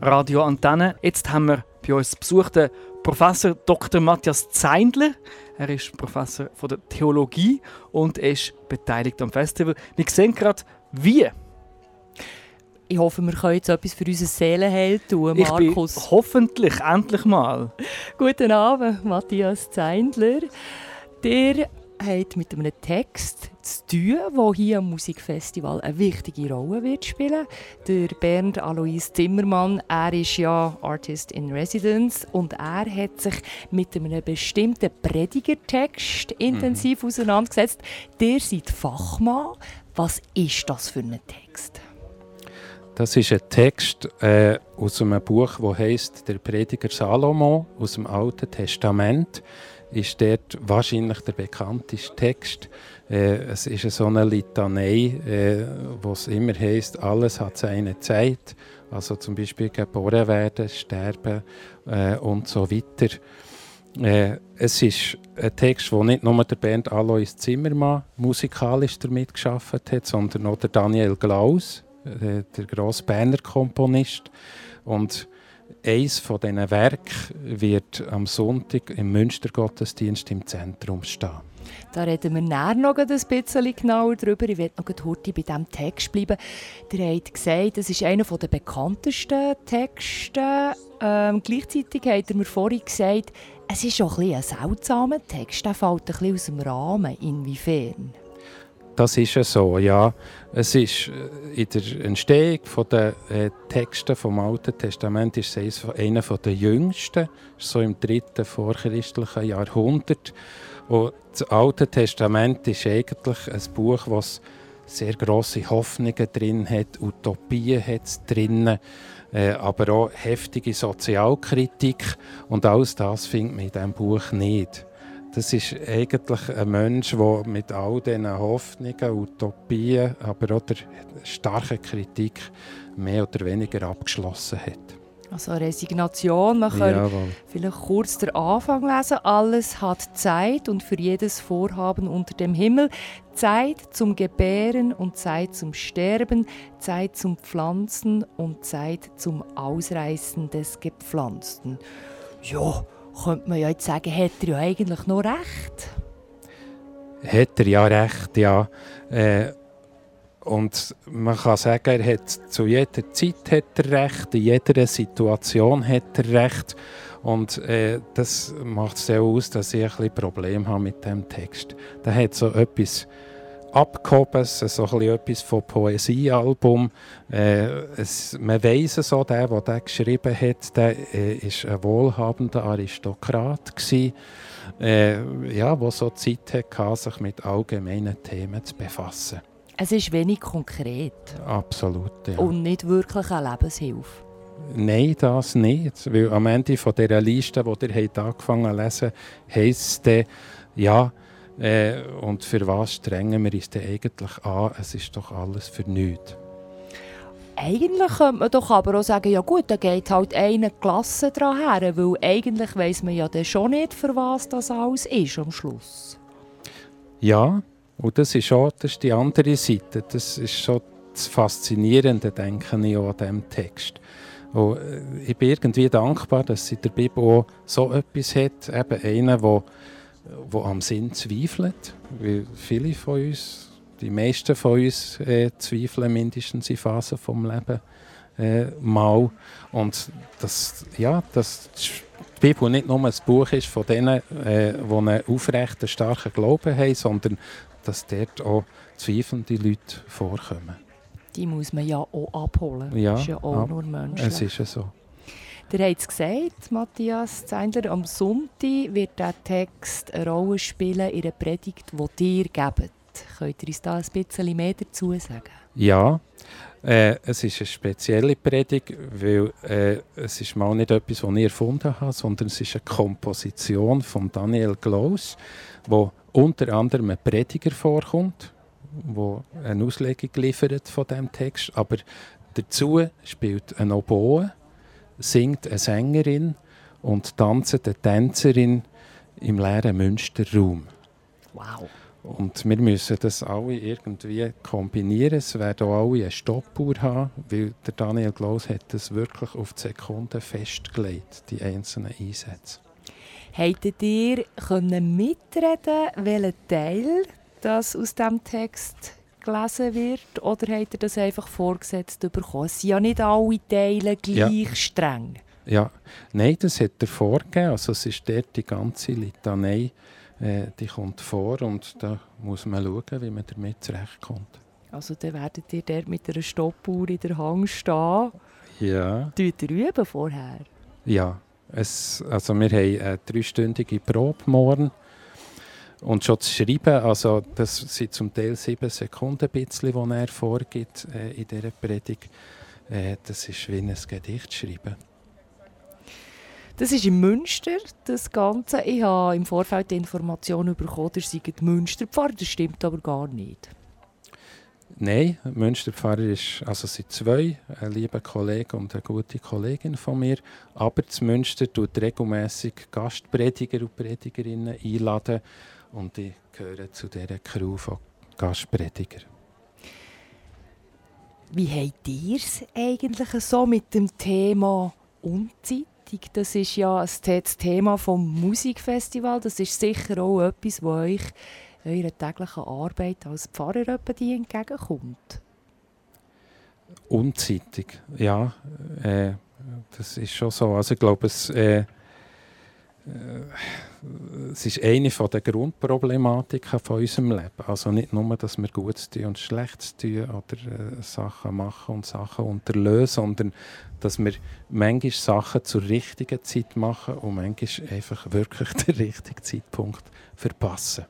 Radio Antenne. Jetzt haben wir bei uns besucht den Professor Dr. Matthias Zeindler. Er ist Professor von der Theologie und ist beteiligt am Festival. Wir sehen gerade, wie. Ich hoffe, wir können jetzt etwas für unsere Seelenheil tun, Markus. Ich bin hoffentlich, endlich mal. Guten Abend, Matthias Zeindler. Der hat mit einem Text zu tun, der hier am Musikfestival eine wichtige Rolle wird spielen. Der Bernd Alois Zimmermann, er ist ja Artist in Residence und er hat sich mit einem bestimmten Predigertext intensiv mhm. auseinandergesetzt. Der seid Fachmann. Was ist das für ein Text? Das ist ein Text äh, aus einem Buch, das heißt Der Prediger Salomo aus dem Alten Testament ist dort wahrscheinlich der bekannteste Text. Äh, es ist so eine Litanei, äh, wo es immer heißt, alles hat seine Zeit. Also zum Beispiel geboren werden, sterben äh, und so weiter. Äh, es ist ein Text, wo nicht nur der Bernd Alois Zimmermann musikalisch damit geschaffen hat, sondern auch der Daniel Glaus, äh, der grosse Berner Komponist. Und eines von diesen Werken wird am Sonntag im Münstergottesdienst im Zentrum stehen. Da reden wir näher noch ein bisschen genauer darüber. Ich werde noch heute bei diesem Text bleiben. Der hat gesagt, das ist einer der bekanntesten Texte. Ähm, gleichzeitig hat er mir vorhin gesagt, es ist auch ein, ein seltsamer Text. Der fällt ein bisschen aus dem Rahmen. Inwiefern? Das ist ja so, ja. Es ist äh, in der Entstehung der äh, Texte vom Alten Testament ist es einer der jüngsten, so im dritten vorchristlichen Jahrhundert. Und das Alte Testament ist eigentlich ein Buch, das sehr große Hoffnungen drin hat, Utopien hat drin, äh, aber auch heftige Sozialkritik und alles das findet man in diesem Buch nicht. Das ist eigentlich ein Mensch, der mit all diesen Hoffnungen, Utopien, aber auch der starken Kritik mehr oder weniger abgeschlossen hat. Also Resignation, man kann Jawohl. vielleicht kurz den Anfang lesen. Alles hat Zeit und für jedes Vorhaben unter dem Himmel. Zeit zum Gebären und Zeit zum Sterben, Zeit zum Pflanzen und Zeit zum Ausreißen des Gepflanzten. Ja, könnte man ja jetzt sagen, hat er ja eigentlich noch recht. Hat er ja recht, ja. Äh, und man kann sagen, er hat zu jeder Zeit hat er recht, in jeder Situation hat er recht. Und äh, das macht es auch aus, dass ich ein bisschen Problem habe mit dem Text. Da hat so etwas abgehoben, so ein etwas von Poesiealbum. Äh, es, man weiss so, der, der das geschrieben hat, der äh, ist ein wohlhabender Aristokrat gewesen, äh, ja, der so Zeit hatte, sich mit allgemeinen Themen zu befassen. Es ist wenig konkret. Absolut, ja. Und nicht wirklich eine Lebenshilfe. Nein, das nicht. Weil am Ende von dieser Liste, die ihr angefangen habt zu lesen, heisst es, ja, äh, und für was strengen wir uns denn eigentlich an? Es ist doch alles für nichts. Eigentlich könnte man doch aber auch sagen, ja gut, da geht halt eine Klasse dran her, weil eigentlich weiß man ja dann schon nicht, für was das alles ist am Schluss. Ja, und das ist auch das ist die andere Seite. Das ist schon das Faszinierende, denke ich, auch an diesem Text. Und äh, ich bin irgendwie dankbar, dass sie der Bibel auch so etwas hat, eben einen, der die am Sinn zweifeln. Weil viele von uns, die meisten von uns äh, zweifeln mindestens in Phasen des Lebens äh, mal. Und das, ja, dass die Bibel nicht nur ein Buch ist von denen, äh, die einen aufrechten, starken Glauben haben, sondern dass dort auch zweifelnde Leute vorkommen. Die muss man ja auch abholen. Ja, das ist ja auch ab, nur menschlich. Es ist ja so. Ihr habt es gesagt, Matthias Zeindler, am Sonntag wird dieser Text eine Rolle spielen in der Predigt, die ihr gebt. Könnt ihr uns da ein bisschen mehr dazu sagen? Ja, äh, es ist eine spezielle Predigt, weil äh, es ist mal nicht etwas, das ich erfunden habe, sondern es ist eine Komposition von Daniel Glaus, wo unter anderem ein Prediger vorkommt, wo eine Auslegung liefert von dem Text, aber dazu spielt ein Oboe singt eine Sängerin und tanzt eine Tänzerin im leeren Münsterraum. Wow. Und wir müssen das alle irgendwie kombinieren. Es werden auch alle eine Stoppuhr haben, weil der Daniel Glaus hat das wirklich auf die Sekunden festgelegt, die einzelnen Einsätze. Hättet ihr können mitreden, welchen Teil das aus diesem Text gelesen wird? Oder habt ihr das einfach vorgesetzt bekommen? Es sind ja nicht alle Teile gleich ja. streng. Ja, nein, das hat er vorgegeben. Also es ist dort die ganze Litanei, äh, die kommt vor und da muss man schauen, wie man damit zurechtkommt. Also dann werdet ihr dort mit einer Stoppuhr in der Hang stehen. Ja. Tut ihr üben vorher? Ja, es, also wir haben eine dreistündige Probe morgen. Und schon zu schreiben, also das sind zum Teil sieben Sekunden, bisschen, die er vorgibt äh, in dieser Predigt. Äh, das ist wie ein Gedicht schreiben. Das ist in Münster, das Ganze. Ich habe im Vorfeld die Information bekommen, ihr seid Münsterpfarrer. Das stimmt aber gar nicht. Nein, Münsterpfarrer ist, also sind zwei, ein lieber Kollege und eine gute Kollegin von mir. Aber das Münster tut regelmäßig Gastprediger und Predigerinnen einladen und ich gehöre zu dieser Crew von Gastprediger. Wie habt ihr es eigentlich so mit dem Thema Unzeit? Das ist ja das Thema des Musikfestivals. Das ist sicher auch etwas, was euch eurer täglichen Arbeit als Pfarrer entgegenkommt. Unzeitig, ja. Äh, das ist schon so. Also ich glaube, es, äh, äh, es ist eine der Grundproblematiken von unserem Leben. Also nicht nur, dass wir Gutes tun und Schlechtes tun oder äh, Sachen machen und Sachen unterlösen, sondern dass wir manchmal Sachen zur richtigen Zeit machen und manchmal einfach wirklich den richtigen Zeitpunkt verpassen.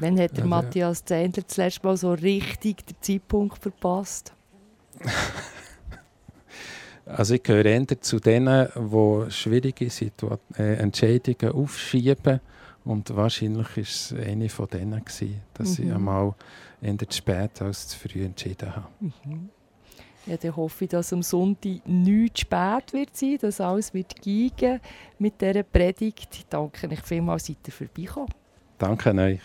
Wann hat der ja, Matthias Zendler das letzte Mal so richtig den Zeitpunkt verpasst? Also ich gehöre eher zu denen, die schwierige Situa äh, Entscheidungen aufschieben. Und wahrscheinlich war es eine von denen, gewesen, dass mhm. ich einmal eher zu spät als zu früh entschieden habe. Mhm. Ja, dann hoffe ich, dass am Sonntag nicht spät wird sein, dass alles wird mit dieser Predigt. Ich danke euch vielmals, seid ihr vorbeigekommen. Danke euch.